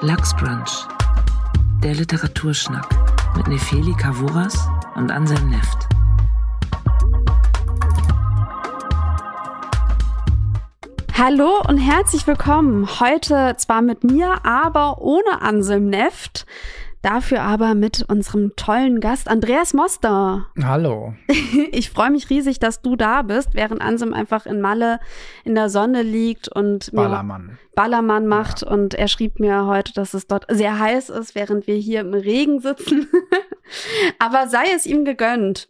Lachsbrunch, der Literaturschnack mit Nefeli Kavuras und Anselm Neft. Hallo und herzlich willkommen. Heute zwar mit mir, aber ohne Anselm Neft. Dafür aber mit unserem tollen Gast Andreas Moster. Hallo. Ich freue mich riesig, dass du da bist, während Ansem einfach in Malle in der Sonne liegt und Ballermann. Ballermann macht. Ja. Und er schrieb mir heute, dass es dort sehr heiß ist, während wir hier im Regen sitzen. aber sei es ihm gegönnt.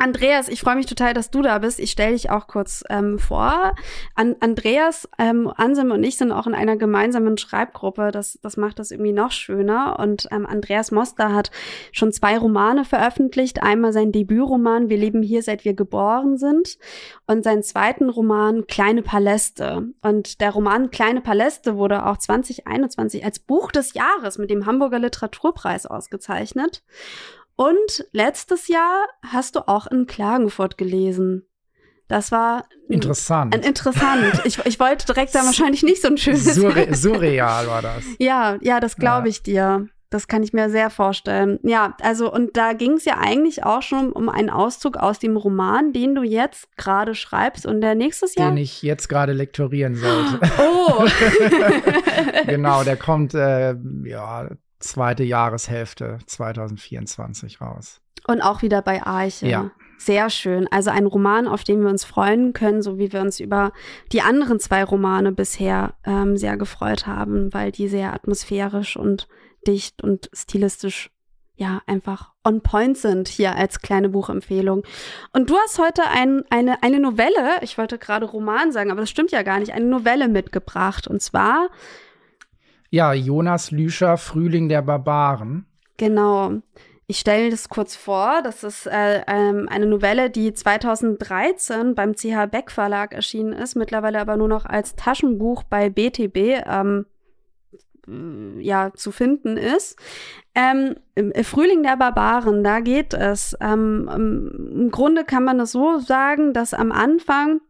Andreas, ich freue mich total, dass du da bist. Ich stelle dich auch kurz ähm, vor. An Andreas, ähm, Anselm und ich sind auch in einer gemeinsamen Schreibgruppe. Das, das macht das irgendwie noch schöner. Und ähm, Andreas Moster hat schon zwei Romane veröffentlicht. Einmal sein Debütroman Wir leben hier, seit wir geboren sind. Und seinen zweiten Roman Kleine Paläste. Und der Roman Kleine Paläste wurde auch 2021 als Buch des Jahres mit dem Hamburger Literaturpreis ausgezeichnet. Und letztes Jahr hast du auch in Klagenfurt gelesen. Das war interessant. Ein, interessant. ich, ich wollte direkt sagen, wahrscheinlich nicht so ein schönes. Surre surreal war das. Ja, ja, das glaube ich dir. Das kann ich mir sehr vorstellen. Ja, also und da ging es ja eigentlich auch schon um einen Auszug aus dem Roman, den du jetzt gerade schreibst und der nächstes Jahr. Den ich jetzt gerade lektorieren sollte. Oh. genau, der kommt äh, ja zweite Jahreshälfte 2024 raus. Und auch wieder bei Arche. Ja. Sehr schön. Also ein Roman, auf den wir uns freuen können, so wie wir uns über die anderen zwei Romane bisher ähm, sehr gefreut haben, weil die sehr atmosphärisch und dicht und stilistisch ja einfach on point sind hier als kleine Buchempfehlung. Und du hast heute ein, eine, eine Novelle, ich wollte gerade Roman sagen, aber das stimmt ja gar nicht, eine Novelle mitgebracht. Und zwar ja, Jonas Lüscher, Frühling der Barbaren. Genau. Ich stelle das kurz vor. Das ist äh, ähm, eine Novelle, die 2013 beim CH Beck Verlag erschienen ist, mittlerweile aber nur noch als Taschenbuch bei BTB ähm, ja zu finden ist. Ähm, Frühling der Barbaren, da geht es. Ähm, Im Grunde kann man es so sagen, dass am Anfang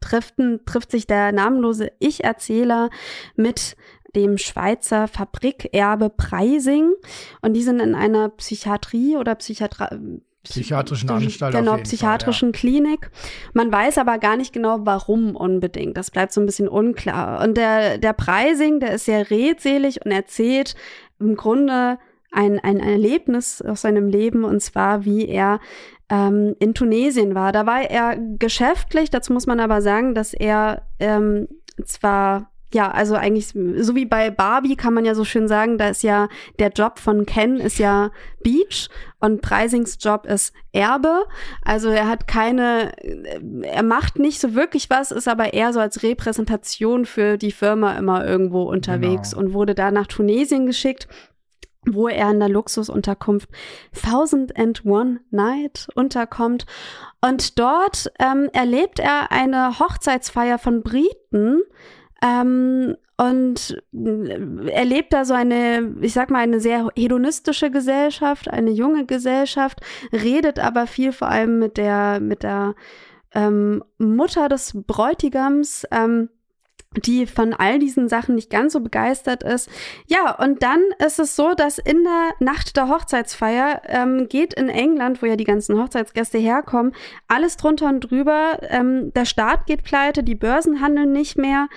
trifft, trifft sich der namenlose Ich-Erzähler mit dem Schweizer Fabrikerbe Preising. Und die sind in einer Psychiatrie oder Psychiatra psychiatrischen Anstalt. Genau, psychiatrischen Fall, ja. Klinik. Man weiß aber gar nicht genau, warum unbedingt. Das bleibt so ein bisschen unklar. Und der, der Preising, der ist sehr redselig und erzählt im Grunde ein, ein Erlebnis aus seinem Leben und zwar, wie er ähm, in Tunesien war. Da war er geschäftlich, dazu muss man aber sagen, dass er ähm, zwar ja, also eigentlich so wie bei Barbie kann man ja so schön sagen, da ist ja der Job von Ken ist ja Beach und Preisings Job ist Erbe. Also er hat keine, er macht nicht so wirklich was, ist aber eher so als Repräsentation für die Firma immer irgendwo unterwegs genau. und wurde da nach Tunesien geschickt wo er in der Luxusunterkunft Thousand and One Night unterkommt. Und dort ähm, erlebt er eine Hochzeitsfeier von Briten, ähm, und erlebt da so eine, ich sag mal, eine sehr hedonistische Gesellschaft, eine junge Gesellschaft, redet aber viel vor allem mit der, mit der ähm, Mutter des Bräutigams, ähm, die von all diesen Sachen nicht ganz so begeistert ist. Ja, und dann ist es so, dass in der Nacht der Hochzeitsfeier ähm, geht in England, wo ja die ganzen Hochzeitsgäste herkommen, alles drunter und drüber. Ähm, der Staat geht pleite, die Börsen handeln nicht mehr.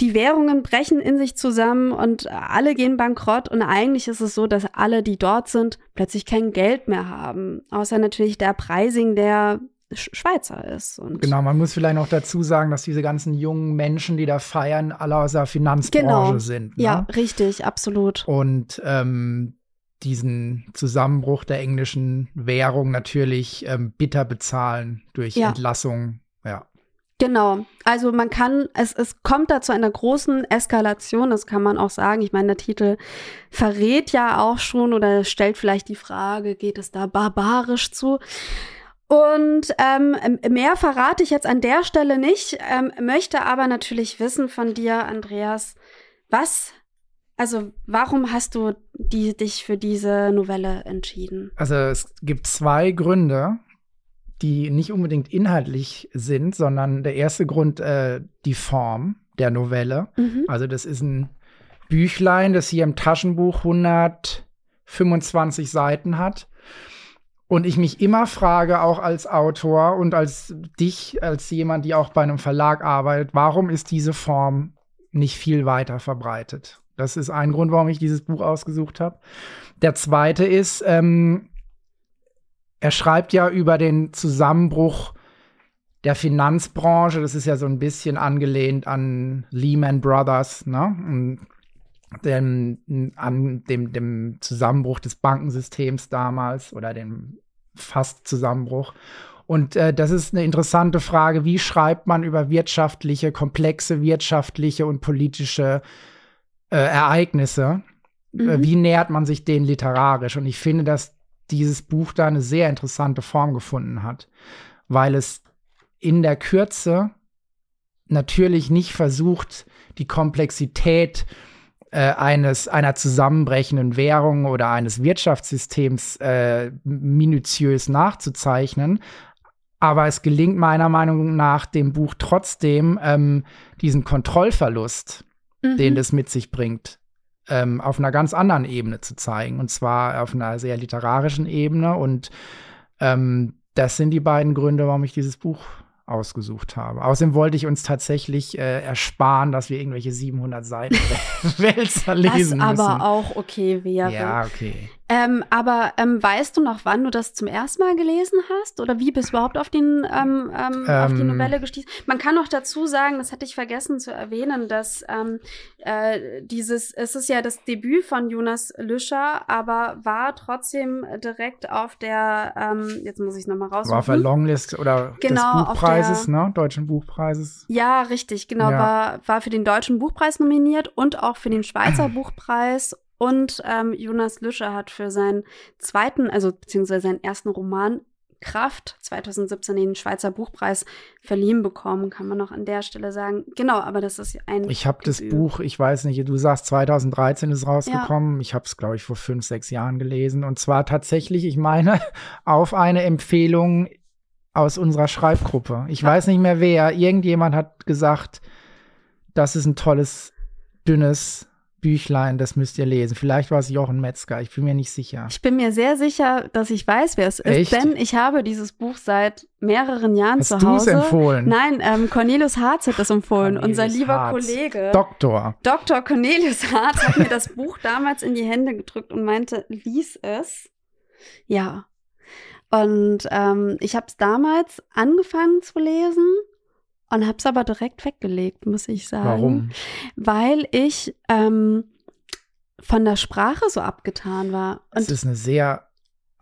Die Währungen brechen in sich zusammen und alle gehen bankrott und eigentlich ist es so, dass alle, die dort sind, plötzlich kein Geld mehr haben. Außer natürlich der Preising, der Schweizer ist. Und genau, man muss vielleicht noch dazu sagen, dass diese ganzen jungen Menschen, die da feiern, alle aus der Finanzbranche genau. sind. Ne? Ja, richtig, absolut. Und ähm, diesen Zusammenbruch der englischen Währung natürlich ähm, bitter bezahlen durch ja. Entlassung. Ja. Genau. Also man kann, es, es kommt da zu einer großen Eskalation, das kann man auch sagen. Ich meine, der Titel verrät ja auch schon oder stellt vielleicht die Frage, geht es da barbarisch zu? Und ähm, mehr verrate ich jetzt an der Stelle nicht, ähm, möchte aber natürlich wissen von dir, Andreas, was, also warum hast du die, dich für diese Novelle entschieden? Also es gibt zwei Gründe, die nicht unbedingt inhaltlich sind, sondern der erste Grund äh, die Form der Novelle. Mhm. Also das ist ein Büchlein, das hier im Taschenbuch 125 Seiten hat. Und ich mich immer frage, auch als Autor und als dich, als jemand, die auch bei einem Verlag arbeitet, warum ist diese Form nicht viel weiter verbreitet? Das ist ein Grund, warum ich dieses Buch ausgesucht habe. Der zweite ist, ähm, er schreibt ja über den Zusammenbruch der Finanzbranche. Das ist ja so ein bisschen angelehnt an Lehman Brothers, ne? Dem, an dem, dem Zusammenbruch des Bankensystems damals oder dem fast Zusammenbruch. Und äh, das ist eine interessante Frage, wie schreibt man über wirtschaftliche, komplexe wirtschaftliche und politische äh, Ereignisse? Äh, mhm. wie nähert man sich denen literarisch? Und ich finde, dass dieses Buch da eine sehr interessante Form gefunden hat, weil es in der Kürze natürlich nicht versucht, die Komplexität äh, eines einer zusammenbrechenden Währung oder eines Wirtschaftssystems äh, minutiös nachzuzeichnen. Aber es gelingt meiner Meinung nach dem Buch trotzdem, ähm, diesen Kontrollverlust, mhm. den das mit sich bringt, ähm, auf einer ganz anderen Ebene zu zeigen. Und zwar auf einer sehr literarischen Ebene. Und ähm, das sind die beiden Gründe, warum ich dieses Buch ausgesucht habe. Außerdem wollte ich uns tatsächlich äh, ersparen, dass wir irgendwelche 700 Seiten Wälzer lesen aber müssen. auch okay wäre. Ja, okay. Ähm, aber ähm, weißt du noch, wann du das zum ersten Mal gelesen hast? Oder wie bist du überhaupt auf, den, ähm, ähm auf die ähm. Novelle gestiegen? Man kann noch dazu sagen, das hatte ich vergessen zu erwähnen, dass ähm, äh, dieses, es ist ja das Debüt von Jonas Lüscher, aber war trotzdem direkt auf der, jetzt muss ich nochmal raus. War auf der Longlist oder genau, des Buchpreises, der, ne? Deutschen Buchpreises. Ja, richtig, genau. Ja. War, war für den Deutschen Buchpreis nominiert und auch für den Schweizer Buchpreis und ähm, Jonas Lüscher hat für seinen zweiten, also beziehungsweise seinen ersten Roman Kraft 2017 den Schweizer Buchpreis verliehen bekommen, kann man noch an der Stelle sagen. Genau, aber das ist ein. Ich habe das Buch, ich weiß nicht, du sagst 2013 ist rausgekommen. Ja. Ich habe es, glaube ich, vor fünf, sechs Jahren gelesen. Und zwar tatsächlich, ich meine, auf eine Empfehlung aus unserer Schreibgruppe. Ich ja. weiß nicht mehr wer. Irgendjemand hat gesagt, das ist ein tolles, dünnes Büchlein, das müsst ihr lesen. Vielleicht war es Jochen Metzger, ich bin mir nicht sicher. Ich bin mir sehr sicher, dass ich weiß, wer es ist, Echt? denn ich habe dieses Buch seit mehreren Jahren Hast zu Hause. Hast empfohlen? Nein, ähm, Cornelius Harz hat das empfohlen, Cornelius unser lieber Harz. Kollege. Doktor. Dr. Cornelius Harz hat mir das Buch damals in die Hände gedrückt und meinte, lies es. Ja. Und ähm, ich habe es damals angefangen zu lesen und habe es aber direkt weggelegt, muss ich sagen. Warum? Weil ich ähm, von der Sprache so abgetan war. Und es ist eine sehr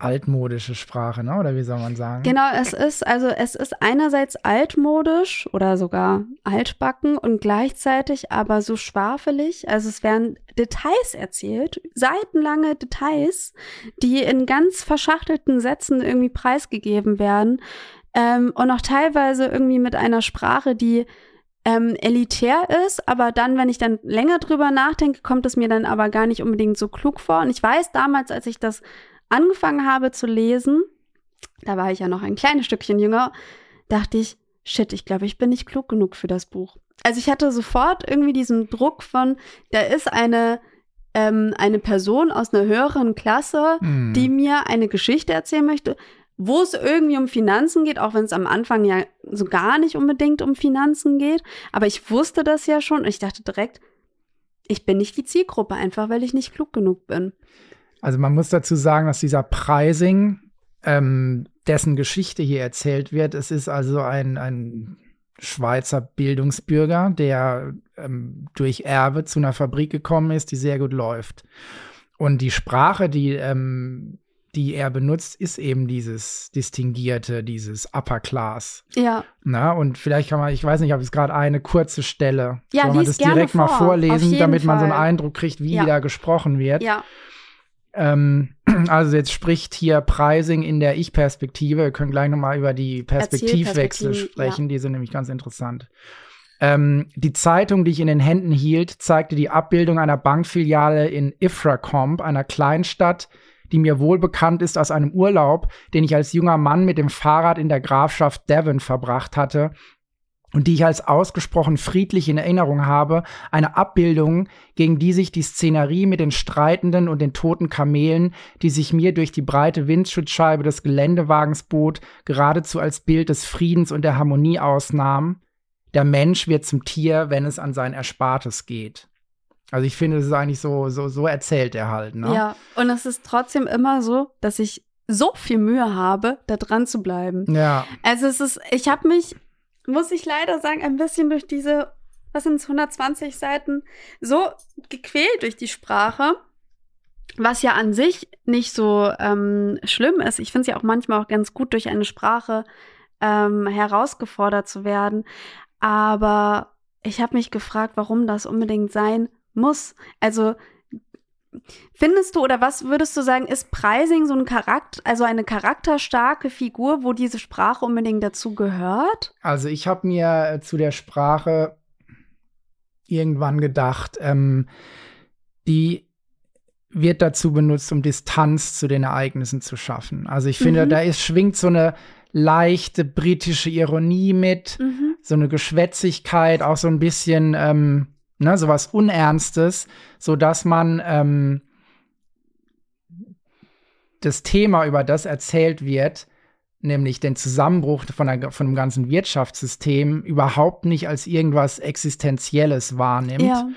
altmodische Sprache, ne? Oder wie soll man sagen? Genau, es ist also es ist einerseits altmodisch oder sogar altbacken und gleichzeitig aber so schwafelig. Also es werden Details erzählt, seitenlange Details, die in ganz verschachtelten Sätzen irgendwie preisgegeben werden. Ähm, und auch teilweise irgendwie mit einer Sprache, die ähm, elitär ist, aber dann, wenn ich dann länger drüber nachdenke, kommt es mir dann aber gar nicht unbedingt so klug vor. Und ich weiß damals, als ich das angefangen habe zu lesen, da war ich ja noch ein kleines Stückchen jünger, dachte ich, shit, ich glaube, ich bin nicht klug genug für das Buch. Also ich hatte sofort irgendwie diesen Druck von, da ist eine ähm, eine Person aus einer höheren Klasse, mm. die mir eine Geschichte erzählen möchte wo es irgendwie um Finanzen geht, auch wenn es am Anfang ja so gar nicht unbedingt um Finanzen geht. Aber ich wusste das ja schon und ich dachte direkt, ich bin nicht die Zielgruppe, einfach weil ich nicht klug genug bin. Also man muss dazu sagen, dass dieser Pricing, ähm, dessen Geschichte hier erzählt wird, es ist also ein, ein Schweizer Bildungsbürger, der ähm, durch Erbe zu einer Fabrik gekommen ist, die sehr gut läuft. Und die Sprache, die ähm, die er benutzt, ist eben dieses Distinguierte, dieses Upper Class. Ja. Na, und vielleicht kann man, ich weiß nicht, ob es gerade eine kurze Stelle, ja, soll man das direkt vor. mal vorlesen, damit Fall. man so einen Eindruck kriegt, wie ja. da gesprochen wird. Ja. Ähm, also jetzt spricht hier Pricing in der Ich-Perspektive. Wir können gleich nochmal über die Perspektivwechsel sprechen, ja. die sind nämlich ganz interessant. Ähm, die Zeitung, die ich in den Händen hielt, zeigte die Abbildung einer Bankfiliale in Ifracombe, einer Kleinstadt, die mir wohl bekannt ist aus einem Urlaub, den ich als junger Mann mit dem Fahrrad in der Grafschaft Devon verbracht hatte, und die ich als ausgesprochen friedlich in Erinnerung habe, eine Abbildung, gegen die sich die Szenerie mit den streitenden und den toten Kamelen, die sich mir durch die breite Windschutzscheibe des Geländewagens bot, geradezu als Bild des Friedens und der Harmonie ausnahm. Der Mensch wird zum Tier, wenn es an sein Erspartes geht. Also ich finde, es ist eigentlich so, so, so erzählt er halt. Ne? Ja, und es ist trotzdem immer so, dass ich so viel Mühe habe, da dran zu bleiben. Ja. Also es ist, ich habe mich muss ich leider sagen, ein bisschen durch diese, was sind es, 120 Seiten, so gequält durch die Sprache. Was ja an sich nicht so ähm, schlimm ist. Ich finde es ja auch manchmal auch ganz gut, durch eine Sprache ähm, herausgefordert zu werden. Aber ich habe mich gefragt, warum das unbedingt sein muss. Also Findest du oder was würdest du sagen, ist Preising so ein Charakter, also eine charakterstarke Figur, wo diese Sprache unbedingt dazu gehört? Also ich habe mir äh, zu der Sprache irgendwann gedacht, ähm, die wird dazu benutzt, um Distanz zu den Ereignissen zu schaffen. Also ich finde, mhm. da ist, schwingt so eine leichte britische Ironie mit, mhm. so eine Geschwätzigkeit, auch so ein bisschen ähm, ne, sowas Unernstes, so dass man ähm, das Thema, über das erzählt wird, nämlich den Zusammenbruch von, der, von dem ganzen Wirtschaftssystem, überhaupt nicht als irgendwas Existenzielles wahrnimmt. Ja.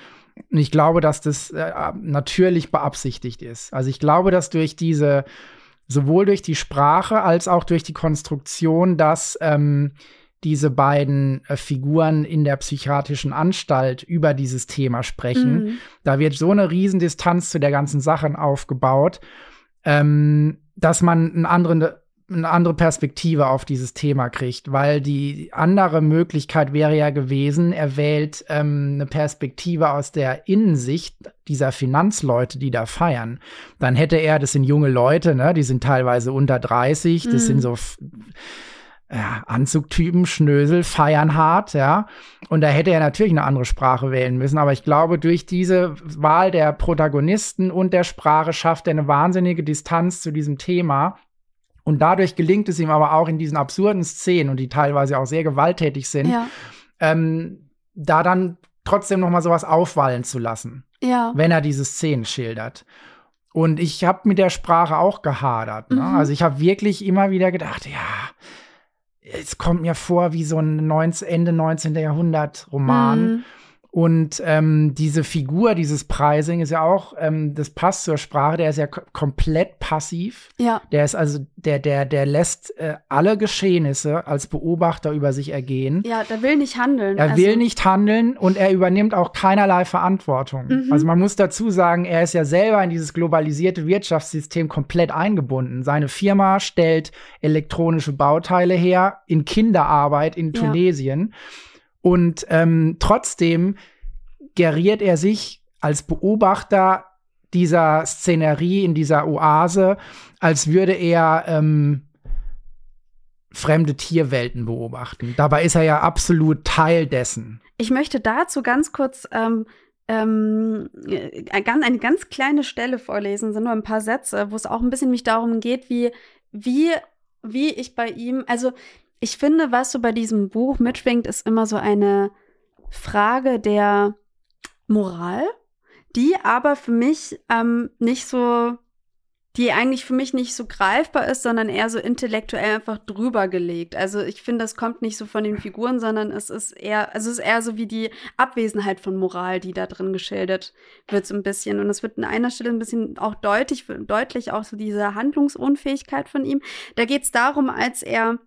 Und ich glaube, dass das äh, natürlich beabsichtigt ist. Also ich glaube, dass durch diese, sowohl durch die Sprache als auch durch die Konstruktion, dass ähm, diese beiden äh, Figuren in der psychiatrischen Anstalt über dieses Thema sprechen. Mhm. Da wird so eine Riesendistanz zu der ganzen Sache aufgebaut, ähm, dass man einen anderen, eine andere Perspektive auf dieses Thema kriegt, weil die andere Möglichkeit wäre ja gewesen, er wählt ähm, eine Perspektive aus der Innensicht dieser Finanzleute, die da feiern. Dann hätte er, das sind junge Leute, ne, die sind teilweise unter 30, das mhm. sind so ja, Anzugtypen, Schnösel, feiern hart, ja. Und da hätte er natürlich eine andere Sprache wählen müssen. Aber ich glaube, durch diese Wahl der Protagonisten und der Sprache schafft er eine wahnsinnige Distanz zu diesem Thema. Und dadurch gelingt es ihm aber auch in diesen absurden Szenen und die teilweise auch sehr gewalttätig sind, ja. ähm, da dann trotzdem noch mal sowas aufwallen zu lassen, ja. wenn er diese Szenen schildert. Und ich habe mit der Sprache auch gehadert. Ne? Mhm. Also ich habe wirklich immer wieder gedacht, ja, es kommt mir vor wie so ein 19, Ende 19. Jahrhundert Roman. Mhm. Und ähm, diese Figur, dieses Pricing ist ja auch, ähm, das passt zur Sprache, der ist ja komplett passiv. Ja. Der ist also, der, der, der lässt äh, alle Geschehnisse als Beobachter über sich ergehen. Ja, der will nicht handeln. Er also. will nicht handeln und er übernimmt auch keinerlei Verantwortung. Mhm. Also man muss dazu sagen, er ist ja selber in dieses globalisierte Wirtschaftssystem komplett eingebunden. Seine Firma stellt elektronische Bauteile her in Kinderarbeit in Tunesien. Ja. Und ähm, trotzdem geriert er sich als Beobachter dieser Szenerie in dieser Oase, als würde er ähm, fremde Tierwelten beobachten. Dabei ist er ja absolut Teil dessen. Ich möchte dazu ganz kurz ähm, ähm, eine ganz kleine Stelle vorlesen, sind nur ein paar Sätze, wo es auch ein bisschen mich darum geht, wie, wie, wie ich bei ihm, also ich finde, was so bei diesem Buch mitschwingt, ist immer so eine Frage der Moral, die aber für mich ähm, nicht so, die eigentlich für mich nicht so greifbar ist, sondern eher so intellektuell einfach drüber gelegt. Also ich finde, das kommt nicht so von den Figuren, sondern es ist eher, also es ist eher so wie die Abwesenheit von Moral, die da drin geschildert wird, so ein bisschen. Und es wird an einer Stelle ein bisschen auch deutlich, deutlich auch so diese Handlungsunfähigkeit von ihm. Da geht es darum, als er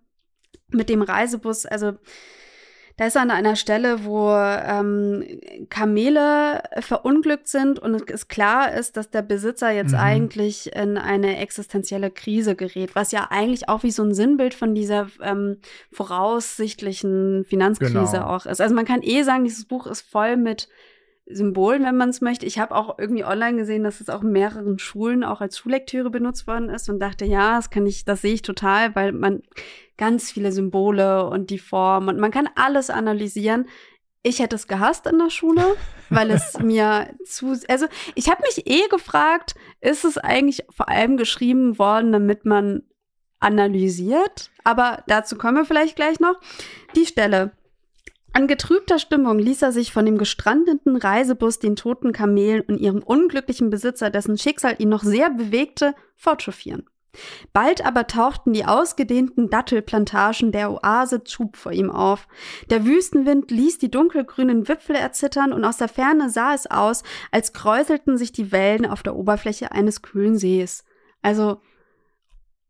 mit dem Reisebus, also da ist er an einer Stelle, wo ähm, Kamele verunglückt sind und es klar ist, dass der Besitzer jetzt mhm. eigentlich in eine existenzielle Krise gerät, was ja eigentlich auch wie so ein Sinnbild von dieser ähm, voraussichtlichen Finanzkrise genau. auch ist. Also man kann eh sagen, dieses Buch ist voll mit Symbolen, wenn man es möchte. Ich habe auch irgendwie online gesehen, dass es auch in mehreren Schulen auch als Schullektüre benutzt worden ist und dachte, ja, das kann ich, das sehe ich total, weil man ganz viele Symbole und die Form und man kann alles analysieren. Ich hätte es gehasst in der Schule, weil es mir zu, also ich habe mich eh gefragt, ist es eigentlich vor allem geschrieben worden, damit man analysiert? Aber dazu kommen wir vielleicht gleich noch. Die Stelle. An getrübter Stimmung ließ er sich von dem gestrandeten Reisebus, den toten Kamelen und ihrem unglücklichen Besitzer, dessen Schicksal ihn noch sehr bewegte, fortchauffieren. Bald aber tauchten die ausgedehnten Dattelplantagen der Oase Tschub vor ihm auf. Der Wüstenwind ließ die dunkelgrünen Wipfel erzittern und aus der Ferne sah es aus, als kräuselten sich die Wellen auf der Oberfläche eines kühlen Sees. Also,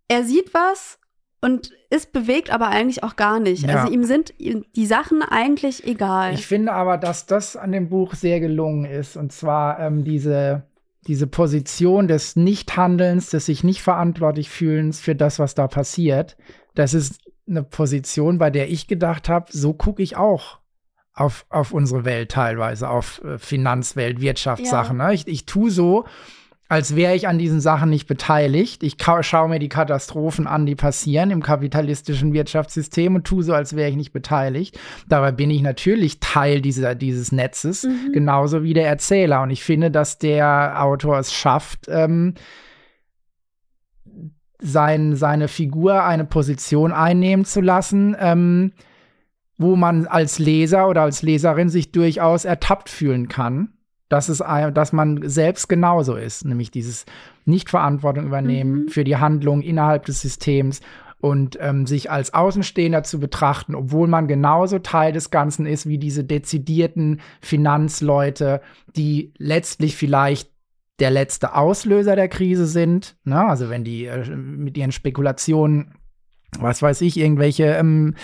er sieht was und ist bewegt, aber eigentlich auch gar nicht. Ja. Also ihm sind die Sachen eigentlich egal. Ich finde aber, dass das an dem Buch sehr gelungen ist. Und zwar ähm, diese, diese Position des Nichthandelns, des sich nicht verantwortlich fühlens für das, was da passiert. Das ist eine Position, bei der ich gedacht habe, so gucke ich auch auf, auf unsere Welt teilweise, auf äh, Finanzwelt, Wirtschaftssachen. Ne? Ich, ich tue so, als wäre ich an diesen Sachen nicht beteiligt. Ich schaue mir die Katastrophen an, die passieren im kapitalistischen Wirtschaftssystem und tue so, als wäre ich nicht beteiligt. Dabei bin ich natürlich Teil dieser, dieses Netzes, Mhm. genauso wie der Erzähler. Und ich finde, dass der Autor es schafft, ähm, sein, seine Figur eine Position einnehmen zu lassen, ähm, wo man als Leser oder als Leserin sich durchaus ertappt fühlen kann dass es dass man selbst genauso ist, nämlich dieses Nicht-Verantwortung übernehmen Mhm. für die Handlung innerhalb des Systems und ähm, sich als Außenstehender zu betrachten, obwohl man genauso Teil des Ganzen ist wie diese dezidierten Finanzleute, die letztlich vielleicht der letzte Auslöser der Krise sind. Ne? Also wenn die äh, mit ihren Spekulationen, was weiß ich, irgendwelche ähm,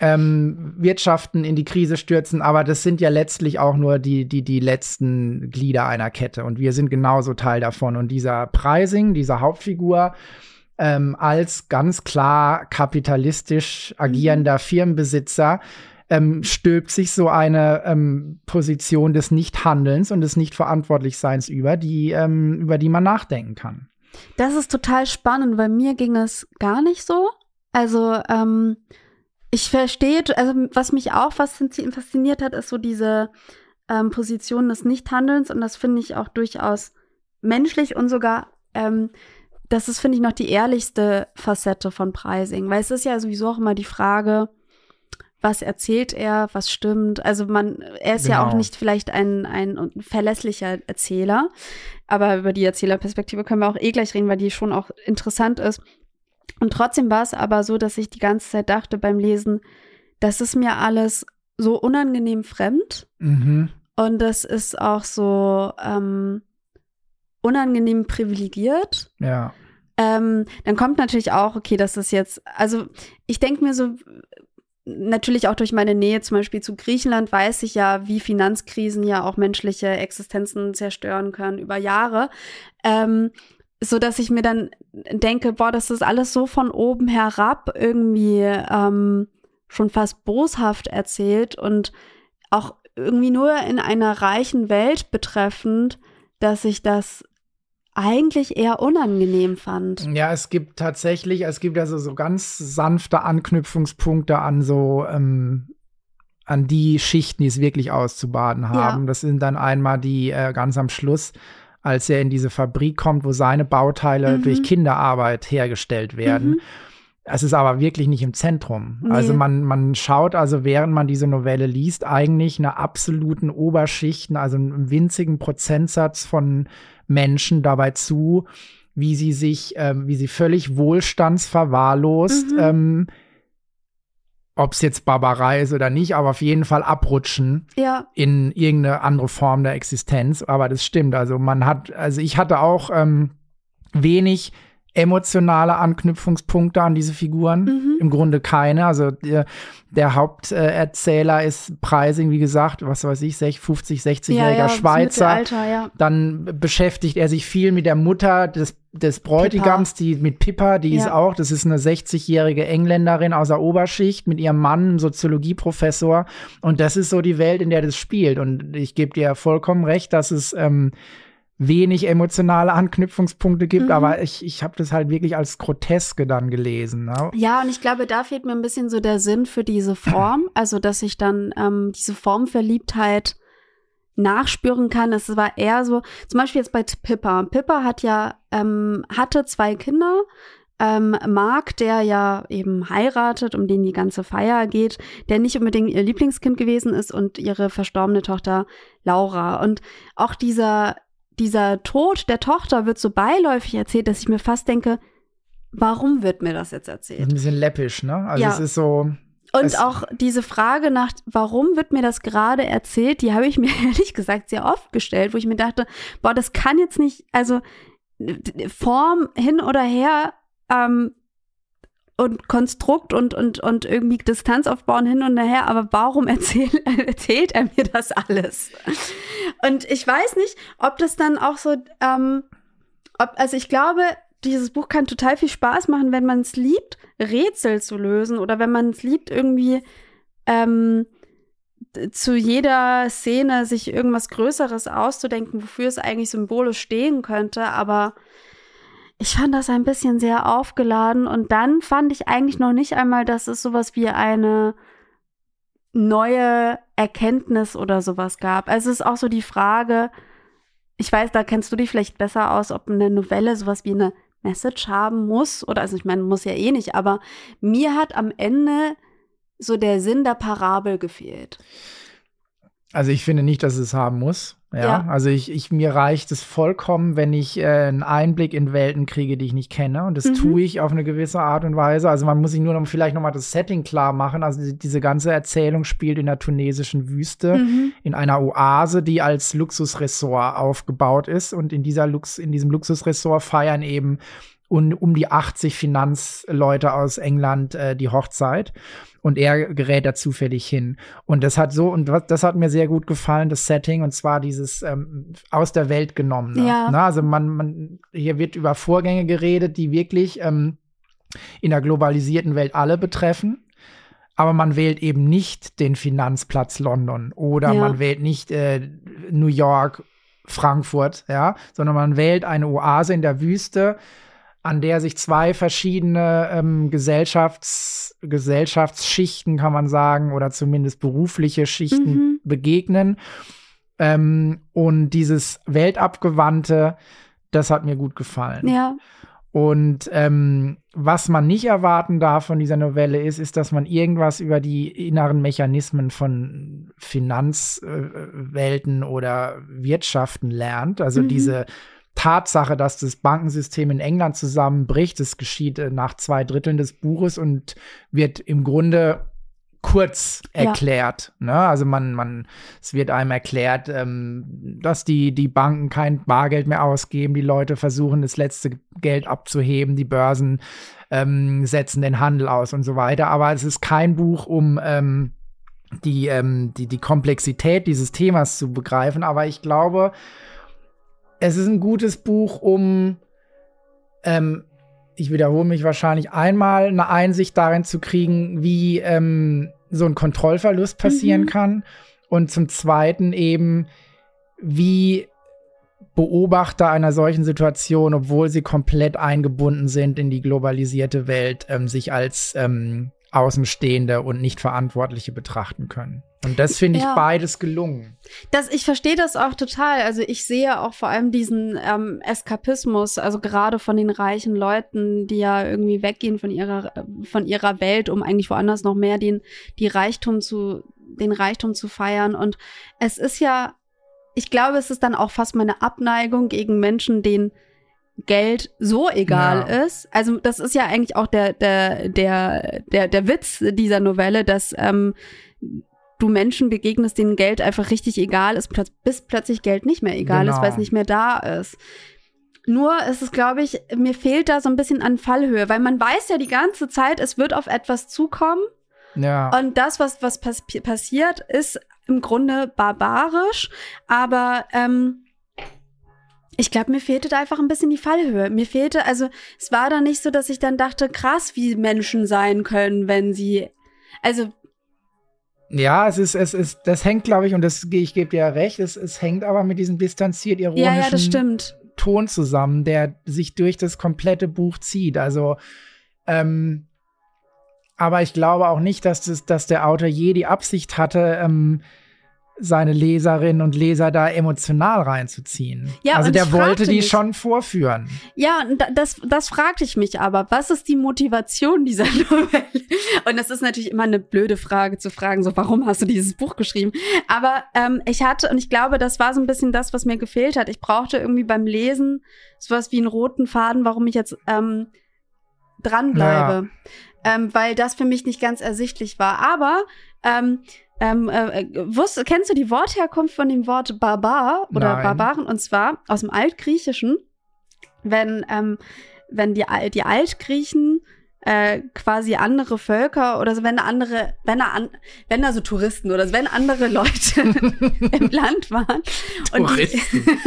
ähm, Wirtschaften in die Krise stürzen, aber das sind ja letztlich auch nur die, die, die letzten Glieder einer Kette und wir sind genauso Teil davon. Und dieser Pricing, dieser Hauptfigur, ähm, als ganz klar kapitalistisch agierender Firmenbesitzer, ähm, stülpt sich so eine ähm, Position des Nichthandelns und des Nichtverantwortlichseins über, die, ähm, über die man nachdenken kann. Das ist total spannend, weil mir ging es gar nicht so. Also, ähm, ich verstehe, also was mich auch faszini- fasziniert hat, ist so diese ähm, Position des Nichthandelns und das finde ich auch durchaus menschlich und sogar, ähm, das ist, finde ich, noch die ehrlichste Facette von Pricing, weil es ist ja sowieso auch immer die Frage, was erzählt er, was stimmt. Also man, er ist ja auch Genau. nicht vielleicht ein, ein verlässlicher Erzähler, aber über die Erzählerperspektive können wir auch eh gleich reden, weil die schon auch interessant ist. Und trotzdem war es aber so, dass ich die ganze Zeit dachte beim Lesen, das ist mir alles so unangenehm fremd Mhm. und das ist auch so ähm, unangenehm privilegiert. Ja. Ähm, dann kommt natürlich auch, okay, das ist jetzt, also ich denke mir so, natürlich auch durch meine Nähe zum Beispiel zu Griechenland weiß ich ja, wie Finanzkrisen ja auch menschliche Existenzen zerstören können über Jahre. Ähm, so dass ich mir dann denke, boah, das ist alles so von oben herab irgendwie ähm, schon fast boshaft erzählt und auch irgendwie nur in einer reichen Welt betreffend, dass ich das eigentlich eher unangenehm fand. Ja, es gibt tatsächlich, es gibt also so ganz sanfte Anknüpfungspunkte an so, ähm, an die Schichten, die es wirklich auszubaden haben. Das sind dann einmal die äh, ganz am Schluss, als er in diese Fabrik kommt, wo seine Bauteile Mhm. durch Kinderarbeit hergestellt werden. Mhm. Es ist aber wirklich nicht im Zentrum. Nee. Also man, man schaut also, während man diese Novelle liest, eigentlich einer absoluten Oberschichten, also einem winzigen Prozentsatz von Menschen dabei zu, wie sie sich, ähm, wie sie völlig wohlstandsverwahrlost, Mhm. ähm, ob es jetzt Barbarei ist oder nicht, aber auf jeden Fall abrutschen Ja, in irgendeine andere Form der Existenz. Aber das stimmt. Also man hat, also ich hatte auch ähm, wenig emotionale Anknüpfungspunkte an diese Figuren. Mhm. Im Grunde keine. Also der, der Haupterzähler ist Preising, wie gesagt, was weiß ich, 60, 50, 60-jähriger ja, ja, Schweizer. Mittelalter, ja. Dann beschäftigt er sich viel mit der Mutter des, des Bräutigams, die mit Pippa, die ist auch, das ist eine 60-jährige Engländerin aus der Oberschicht mit ihrem Mann, Soziologieprofessor. Und das ist so die Welt, in der das spielt. Und ich gebe dir vollkommen recht, dass es ähm, wenig emotionale Anknüpfungspunkte gibt, Mhm. aber ich, ich habe das halt wirklich als Groteske dann gelesen. Ne? Ja, und ich glaube, da fehlt mir ein bisschen so der Sinn für diese Form. Also, dass ich dann ähm, diese Formverliebtheit nachspüren kann. Es war eher so, zum Beispiel jetzt bei Pippa. Pippa hat ja, ähm, hatte zwei Kinder, ähm, Mark, der ja eben heiratet, um den die ganze Feier geht, der nicht unbedingt ihr Lieblingskind gewesen ist und ihre verstorbene Tochter Laura. Und auch dieser, dieser Tod der Tochter wird so beiläufig erzählt, dass ich mir fast denke, warum wird mir das jetzt erzählt? Ein bisschen läppisch, ne? Also Ja. es ist so. Und auch diese Frage nach, warum wird mir das gerade erzählt, die habe ich mir ehrlich gesagt sehr oft gestellt, wo ich mir dachte, boah, das kann jetzt nicht, also Form hin oder her ähm, und Konstrukt und, und, und irgendwie Distanz aufbauen hin und her, aber warum erzähl, erzählt er mir das alles? Und ich weiß nicht, ob das dann auch so, ähm, ob, also ich glaube, dieses Buch kann total viel Spaß machen, wenn man es liebt, Rätsel zu lösen oder wenn man es liebt, irgendwie ähm, zu jeder Szene sich irgendwas Größeres auszudenken, wofür es eigentlich symbolisch stehen könnte. Aber ich fand das ein bisschen sehr aufgeladen und dann fand ich eigentlich noch nicht einmal, dass es sowas wie eine neue Erkenntnis oder sowas gab. Also es ist auch so die Frage, ich weiß, da kennst du dich vielleicht besser aus, ob eine Novelle sowas wie eine Message haben muss oder also ich meine, muss ja eh nicht, aber mir hat am Ende so der Sinn der Parabel gefehlt. Also ich finde nicht, dass es haben muss. Ja, Ja. also ich, ich mir reicht es vollkommen, wenn ich äh, einen Einblick in Welten kriege, die ich nicht kenne. Und das Mhm. tue ich auf eine gewisse Art und Weise. Also man muss sich nur noch vielleicht noch mal das Setting klar machen. Also die, diese ganze Erzählung spielt in der tunesischen Wüste, Mhm. in einer Oase, die als Luxusressort aufgebaut ist. Und in dieser Lux, in diesem Luxusressort feiern eben un, um die 80 Finanzleute aus England äh, die Hochzeit. Und er gerät da zufällig hin. Und das hat so, und das hat mir sehr gut gefallen, das Setting, und zwar dieses ähm, aus der Welt genommen. Ja. Na, also man, man, hier wird über Vorgänge geredet, die wirklich ähm, in der globalisierten Welt alle betreffen. Aber man wählt eben nicht den Finanzplatz London oder Ja. man wählt nicht äh, New York, Frankfurt, ja, sondern man wählt eine Oase in der Wüste, an der sich zwei verschiedene ähm, Gesellschafts Gesellschaftsschichten, kann man sagen, oder zumindest berufliche Schichten Mhm. begegnen. Ähm, und dieses Weltabgewandte, das hat mir gut gefallen. Ja, Und ähm, was man nicht erwarten darf von dieser Novelle ist, ist, dass man irgendwas über die inneren Mechanismen von Finanzwelten oder Wirtschaften lernt. Also Mhm. diese Tatsache, dass das Bankensystem in England zusammenbricht, das geschieht äh, nach zwei Dritteln des Buches und wird im Grunde kurz Ja. erklärt. Ne? Also man, man, es wird einem erklärt, ähm, dass die, die Banken kein Bargeld mehr ausgeben, die Leute versuchen, das letzte Geld abzuheben, die Börsen ähm, setzen den Handel aus und so weiter. Aber es ist kein Buch, um ähm, die, ähm, die, die Komplexität dieses Themas zu begreifen. Aber ich glaube, es ist ein gutes Buch, um ähm, ich wiederhole mich wahrscheinlich einmal, eine Einsicht darin zu kriegen, wie ähm, so ein Kontrollverlust passieren Mhm. kann. Und zum Zweiten eben, wie Beobachter einer solchen Situation, obwohl sie komplett eingebunden sind in die globalisierte Welt, ähm, sich als ähm, Außenstehende und nicht Verantwortliche betrachten können. Und das finde ich Ja. beides gelungen. Das, ich verstehe das auch total. Also ich sehe auch vor allem diesen ähm, Eskapismus, also gerade von den reichen Leuten, die ja irgendwie weggehen von ihrer, von ihrer Welt, um eigentlich woanders noch mehr den, die Reichtum zu, den Reichtum zu feiern. Und es ist ja, ich glaube, es ist dann auch fast meine Abneigung gegen Menschen, denen Geld so egal Ja. ist. Also das ist ja eigentlich auch der, der, der, der, der Witz dieser Novelle, dass ähm, du Menschen begegnest, denen Geld einfach richtig egal ist, bis plötzlich Geld nicht mehr egal ist, Genau. weil es nicht mehr da ist. Nur ist es, glaube ich, mir fehlt da so ein bisschen an Fallhöhe, weil man weiß ja die ganze Zeit, es wird auf etwas zukommen Ja. und das, was, was pass passiert, ist im Grunde barbarisch, aber ähm, ich glaube, mir fehlte da einfach ein bisschen die Fallhöhe. Mir fehlte, also es war da nicht so, dass ich dann dachte, krass, wie Menschen sein können, wenn sie, also Ja, es ist, es ist, das hängt, glaube ich, und das, ich gebe dir ja recht, es, es hängt aber mit diesem distanziert ironischen ja, ja. Ton zusammen, der sich durch das komplette Buch zieht. Also, ähm, aber ich glaube auch nicht, dass, das, dass der Autor je die Absicht hatte, ähm, seine Leserinnen und Leser da emotional reinzuziehen. Ja, also der wollte die mich- schon vorführen. Ja, das, das fragte ich mich aber. Was ist die Motivation dieser Novelle? Und das ist natürlich immer eine blöde Frage zu fragen, so, warum hast du dieses Buch geschrieben? Aber ähm, ich hatte, und ich glaube, das war so ein bisschen das, was mir gefehlt hat. Ich brauchte irgendwie beim Lesen sowas wie einen roten Faden, warum ich jetzt ähm, dranbleibe. Ähm, weil das für mich nicht ganz ersichtlich war. Aber ähm, ähm, äh, wusst, kennst du die Wortherkunft von dem Wort Barbar oder Nein. Barbaren? Und zwar aus dem Altgriechischen, wenn, ähm, wenn die, die Altgriechen äh, quasi andere Völker oder so, wenn andere, wenn da, an, wenn da so Touristen oder so, wenn andere Leute im Land waren und die, Touristen.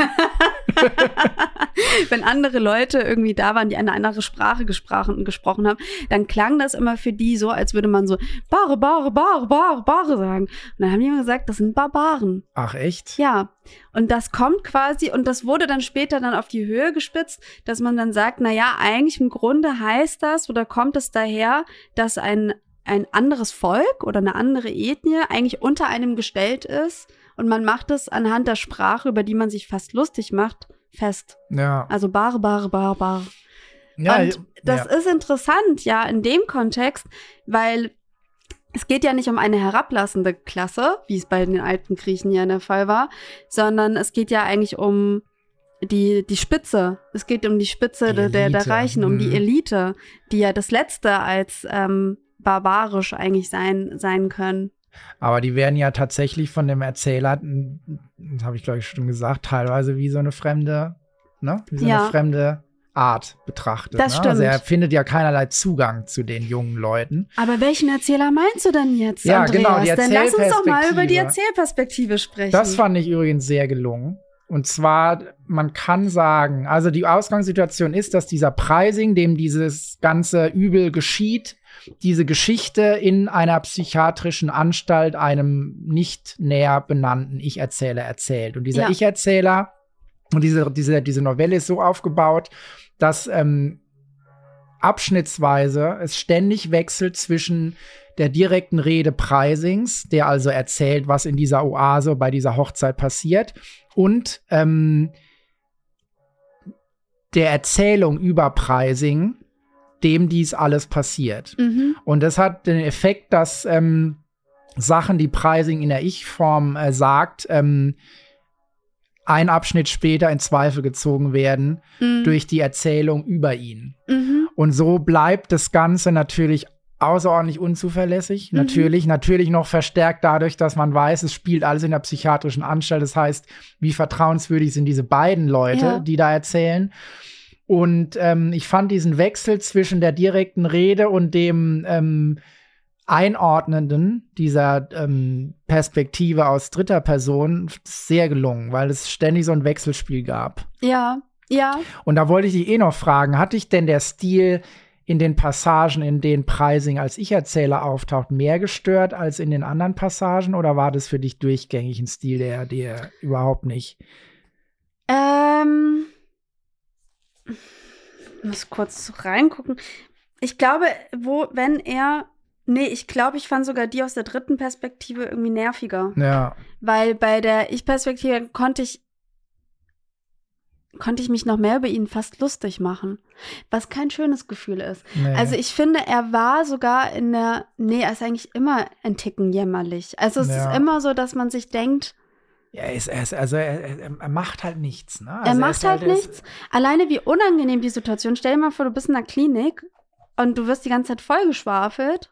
wenn andere Leute irgendwie da waren, die eine andere Sprache gesprochen, gesprochen haben, dann klang das immer für die so, als würde man so Bare, Bare, Bare, Bare, Bare sagen. Und dann haben die immer gesagt, das sind Barbaren. Ach echt? Ja, und das kommt quasi, und das wurde dann später dann auf die Höhe gespitzt, dass man dann sagt, na ja, eigentlich im Grunde heißt das oder kommt es daher, dass ein, ein anderes Volk oder eine andere Ethnie eigentlich unter einem gestellt ist und man macht es anhand der Sprache, über die man sich fast lustig macht, fest. Ja. Also bar, bar, bar, bar. ja und das ja. ist interessant, ja, in dem Kontext, weil es geht ja nicht um eine herablassende Klasse, wie es bei den alten Griechen ja der Fall war, sondern es geht ja eigentlich um die, die Spitze. Es geht um die Spitze Die der, der, Reichen, um die mhm. Elite, die ja das Letzte als ähm, barbarisch eigentlich sein, sein können. Aber die werden ja tatsächlich von dem Erzähler, m, das habe ich glaube ich schon gesagt, teilweise wie so eine fremde, ne? Wie so Ja. eine fremde Art betrachtet. Das ne? Also er stimmt. findet ja keinerlei Zugang zu den jungen Leuten. Aber welchen Erzähler meinst du denn jetzt, Ja, Andreas? genau, die Denn lass uns doch mal über die Erzählperspektive. Erzählperspektive sprechen. Das fand ich übrigens sehr gelungen. Und zwar, man kann sagen, also die Ausgangssituation ist, dass dieser Preising, dem dieses ganze Übel geschieht, diese Geschichte in einer psychiatrischen Anstalt einem nicht näher benannten Ich-Erzähler erzählt. Und dieser Ja. Ich-Erzähler und diese, diese, diese Novelle ist so aufgebaut, dass ähm, abschnittsweise es ständig wechselt zwischen der direkten Rede Preisings, der also erzählt, was in dieser Oase bei dieser Hochzeit passiert, und ähm, der Erzählung über Preising, dem dies alles passiert. Mhm. Und das hat den Effekt, dass ähm, Sachen, die Preising in der Ich-Form äh, sagt, ähm, ein Abschnitt später in Zweifel gezogen werden Mhm. durch die Erzählung über ihn. Mhm. Und so bleibt das Ganze natürlich außerordentlich unzuverlässig. Mhm. Natürlich, natürlich noch verstärkt dadurch, dass man weiß, es spielt alles in der psychiatrischen Anstalt. Das heißt, wie vertrauenswürdig sind diese beiden Leute, Ja. die da erzählen. Und ähm, ich fand diesen Wechsel zwischen der direkten Rede und dem ähm, Einordnenden dieser ähm, Perspektive aus dritter Person sehr gelungen, weil es ständig so ein Wechselspiel gab. Ja, ja. Und da wollte ich dich eh noch fragen, hat dich denn der Stil in den Passagen, in denen Preising als Ich-Erzähler auftaucht, mehr gestört als in den anderen Passagen oder war das für dich durchgängig ein Stil, der dir überhaupt nicht? Ähm, ich muss kurz reingucken. Ich glaube, wo, wenn er. Nee, ich glaube, ich fand sogar die aus der dritten Perspektive irgendwie nerviger. Ja, Weil bei der Ich-Perspektive konnte ich. konnte ich mich noch mehr über ihn fast lustig machen. Was kein schönes Gefühl ist. nee. Also ich finde, er war sogar in der. Nee, er ist eigentlich immer ein Ticken jämmerlich. Also es Ja. ist immer so, dass man sich denkt, er ist, er ist, also er, er, er macht halt nichts. Ne? Er Also macht ist halt er ist- nichts. Alleine wie unangenehm die Situation. Stell dir mal vor, du bist in einer Klinik und du wirst die ganze Zeit vollgeschwafelt.